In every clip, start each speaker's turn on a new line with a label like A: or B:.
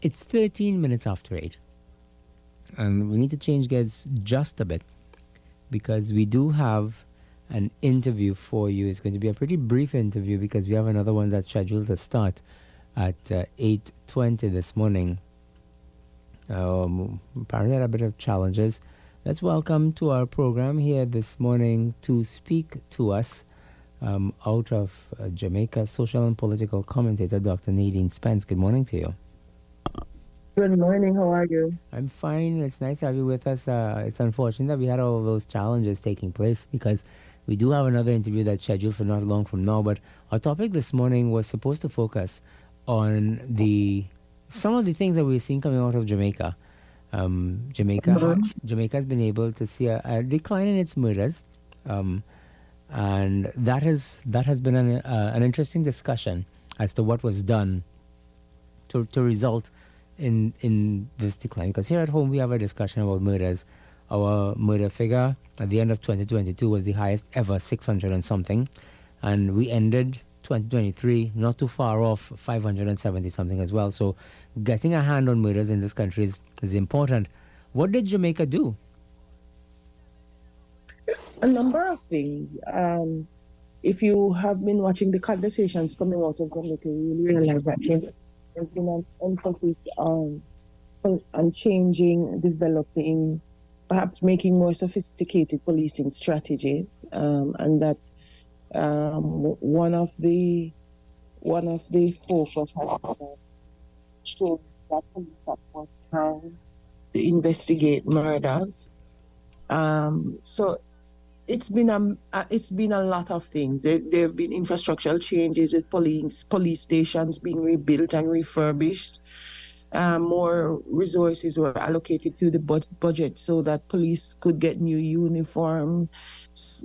A: It's 13 minutes after 8. And we need to change gears just a bit because we do have an interview for you. It's going to be a pretty brief interview because we have another one that's scheduled to start at uh, 8.20 this morning. Um, apparently had a bit of challenges. Let's welcome to our program here this morning to speak to us um, out of uh, Jamaica, social and political commentator Dr. Nadine Spence. Good morning to you.
B: Good morning. How are you?
A: I'm fine. It's nice to have you with us. Uh, it's unfortunate that we had all those challenges taking place because we do have another interview that's scheduled for not long from now. But our topic this morning was supposed to focus on the some of the things that we're seeing coming out of Jamaica. Um, Jamaica, mm-hmm. Jamaica has been able to see a, a decline in its murders, um, and that has that has been an, uh, an interesting discussion as to what was done to to result in in this decline? Because here at home we have a discussion about murders. Our murder figure at the end of 2022 was the highest ever, 600 and something, and we ended 2023 not too far off, 570 something as well. So, getting a hand on murders in this country is, is important. What did Jamaica do?
B: A number of things. Um, if you have been watching the conversations coming out of Jamaica, you realize that an emphasis on on changing, developing, perhaps making more sophisticated policing strategies, um, and that um, one of the one of the focus has been show that police have more time to investigate murders. Um, so it's been a uh, it's been a lot of things. There, there have been infrastructural changes with police police stations being rebuilt and refurbished. Um, more resources were allocated to the budget so that police could get new uniform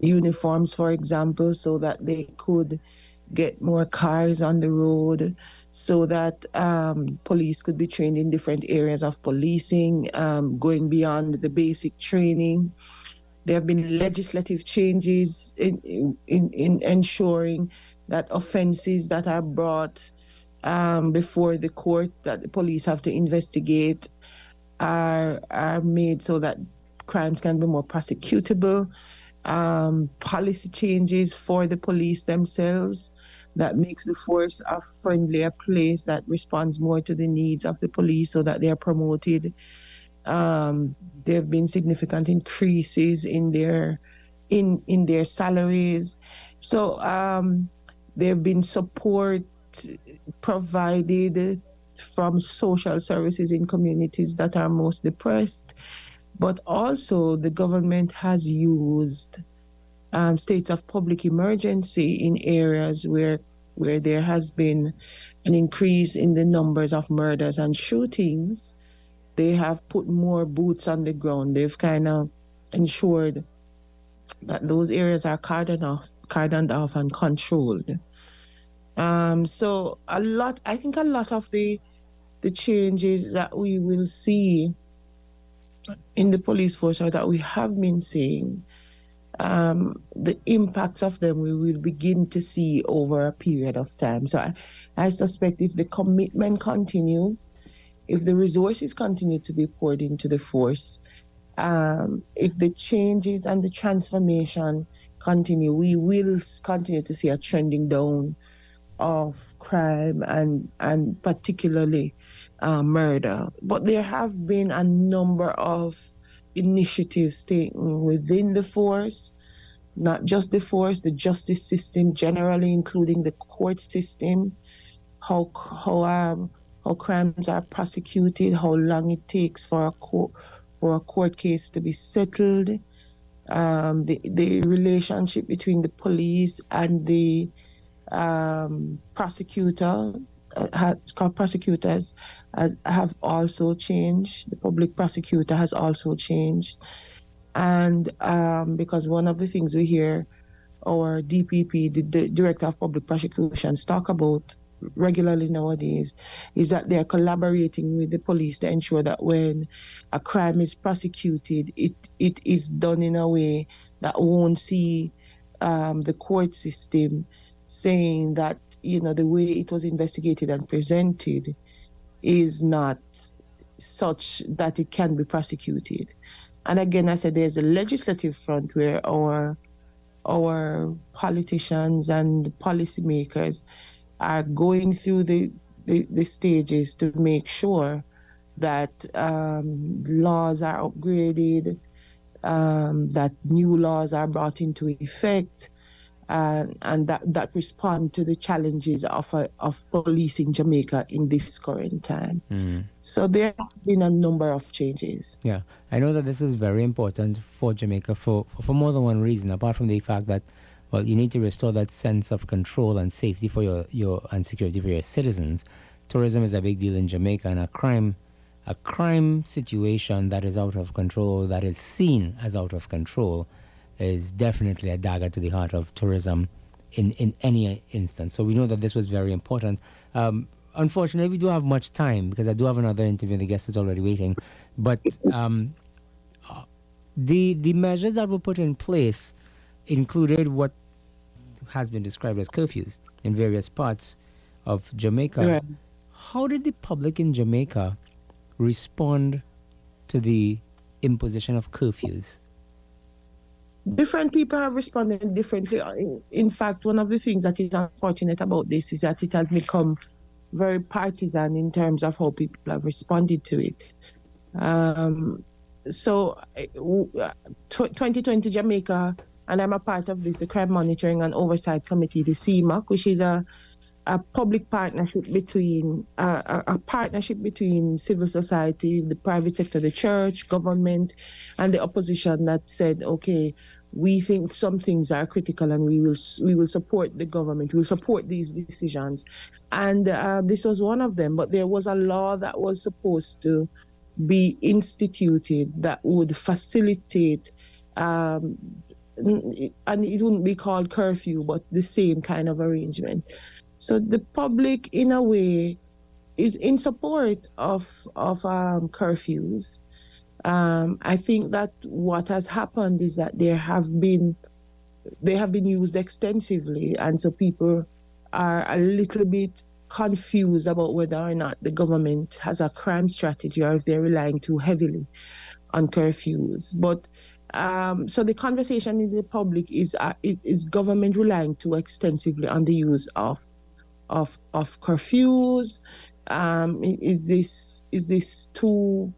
B: uniforms, for example, so that they could get more cars on the road, so that um, police could be trained in different areas of policing, um, going beyond the basic training. There have been legislative changes in, in, in ensuring that offenses that are brought um, before the court that the police have to investigate are are made so that crimes can be more prosecutable. Um, policy changes for the police themselves that makes the force a friendlier place that responds more to the needs of the police so that they are promoted um, there have been significant increases in their in in their salaries. So um, there have been support provided from social services in communities that are most depressed, but also the government has used um, states of public emergency in areas where where there has been an increase in the numbers of murders and shootings they have put more boots on the ground. They've kind of ensured that those areas are cordoned off, cordoned off and controlled. Um, so a lot, I think a lot of the the changes that we will see in the police force or that we have been seeing, um, the impacts of them we will begin to see over a period of time. So I, I suspect if the commitment continues, if the resources continue to be poured into the force, um, if the changes and the transformation continue, we will continue to see a trending down of crime and and particularly uh, murder. But there have been a number of initiatives taken within the force, not just the force, the justice system generally, including the court system, how how um, how crimes are prosecuted, how long it takes for a court for a court case to be settled, um, the the relationship between the police and the um, prosecutor, uh, prosecutors uh, have also changed. The public prosecutor has also changed, and um, because one of the things we hear our DPP, the, the Director of Public Prosecutions, talk about regularly nowadays is that they're collaborating with the police to ensure that when a crime is prosecuted, it, it is done in a way that won't see um, the court system saying that, you know, the way it was investigated and presented is not such that it can be prosecuted. And again, I said there's a legislative front where our our politicians and policymakers are going through the, the, the stages to make sure that um, laws are upgraded, um, that new laws are brought into effect, uh, and that, that respond to the challenges of, uh, of police in Jamaica in this current time. Mm. So there have been a number of changes.
A: Yeah, I know that this is very important for Jamaica for, for, for more than one reason, apart from the fact that well, you need to restore that sense of control and safety for your, your and security for your citizens. Tourism is a big deal in Jamaica, and a crime a crime situation that is out of control, that is seen as out of control, is definitely a dagger to the heart of tourism in, in any instance. So we know that this was very important. Um, unfortunately, we don't have much time because I do have another interview. The guest is already waiting. But um, the the measures that were put in place included what has been described as curfews in various parts of Jamaica. How did the public in Jamaica respond to the imposition of curfews?
B: Different people have responded differently. In fact, one of the things that is unfortunate about this is that it has become very partisan in terms of how people have responded to it. Um, so, 2020 Jamaica, and I'm a part of this, the Crime Monitoring and Oversight Committee, the CMOC, which is a a public partnership between uh, a, a, partnership between civil society, the private sector, the church, government, and the opposition that said, okay, we think some things are critical and we will we will support the government. We will support these decisions, and uh, this was one of them. But there was a law that was supposed to be instituted that would facilitate. Um, and it wouldn't be called curfew, but the same kind of arrangement so the public, in a way, is in support of of um, curfews. Um, I think that what has happened is that there have been they have been used extensively, and so people are a little bit confused about whether or not the government has a crime strategy or if they're relying too heavily on curfews. But um, so the conversation in the public is uh, is government relying too extensively on the use of of of curfews? Um, is this is this too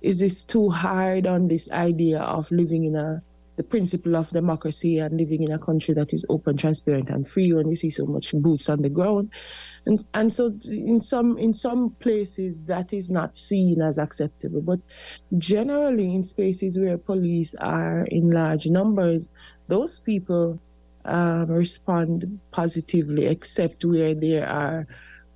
B: is this too hard on this idea of living in a the principle of democracy and living in a country that is open, transparent, and free when we see so much boots on the ground. And and so in some in some places that is not seen as acceptable. But generally in spaces where police are in large numbers, those people um, respond positively, except where there are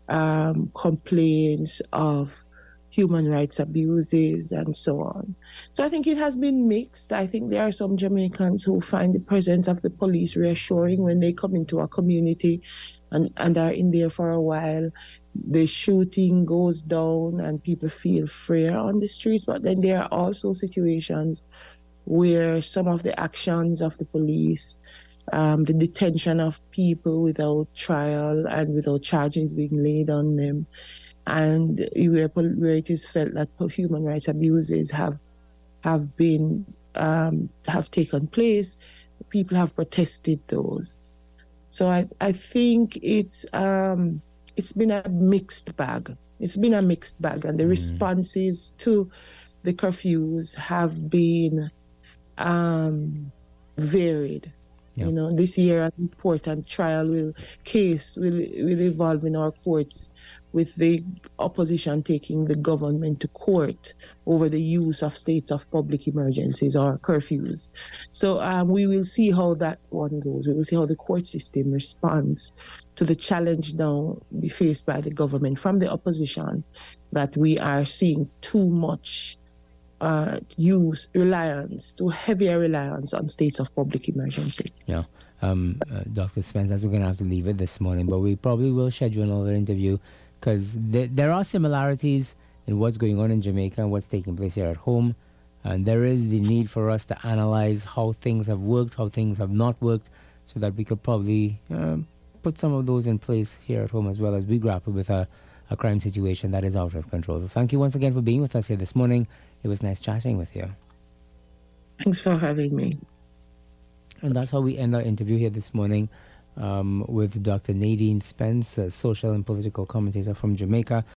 B: um, complaints of human rights abuses and so on. So I think it has been mixed. I think there are some Jamaicans who find the presence of the police reassuring when they come into a community and, and are in there for a while. The shooting goes down and people feel freer on the streets. But then there are also situations where some of the actions of the police um, the detention of people without trial and without charges being laid on them, and where, where it is felt that human rights abuses have have been um, have taken place, people have protested those. So I, I think it's um, it's been a mixed bag. It's been a mixed bag, and the mm. responses to the curfews have been um, varied. Yep. You know, this year an important trial will case will will evolve in our courts with the opposition taking the government to court over the use of states of public emergencies or curfews. So um, we will see how that one goes. We will see how the court system responds to the challenge now faced by the government from the opposition that we are seeing too much uh, use reliance, to heavier reliance on states of public emergency.
A: Yeah. Um, uh, Dr. Spence, we're going to have to leave it this morning, but we probably will schedule another interview because th- there are similarities in what's going on in Jamaica and what's taking place here at home. And there is the need for us to analyze how things have worked, how things have not worked, so that we could probably um, put some of those in place here at home as well as we grapple with a, a crime situation that is out of control. But thank you once again for being with us here this morning. It was nice chatting with you.
B: Thanks for having me.
A: And that's how we end our interview here this morning um, with Dr. Nadine Spence, a social and political commentator from Jamaica,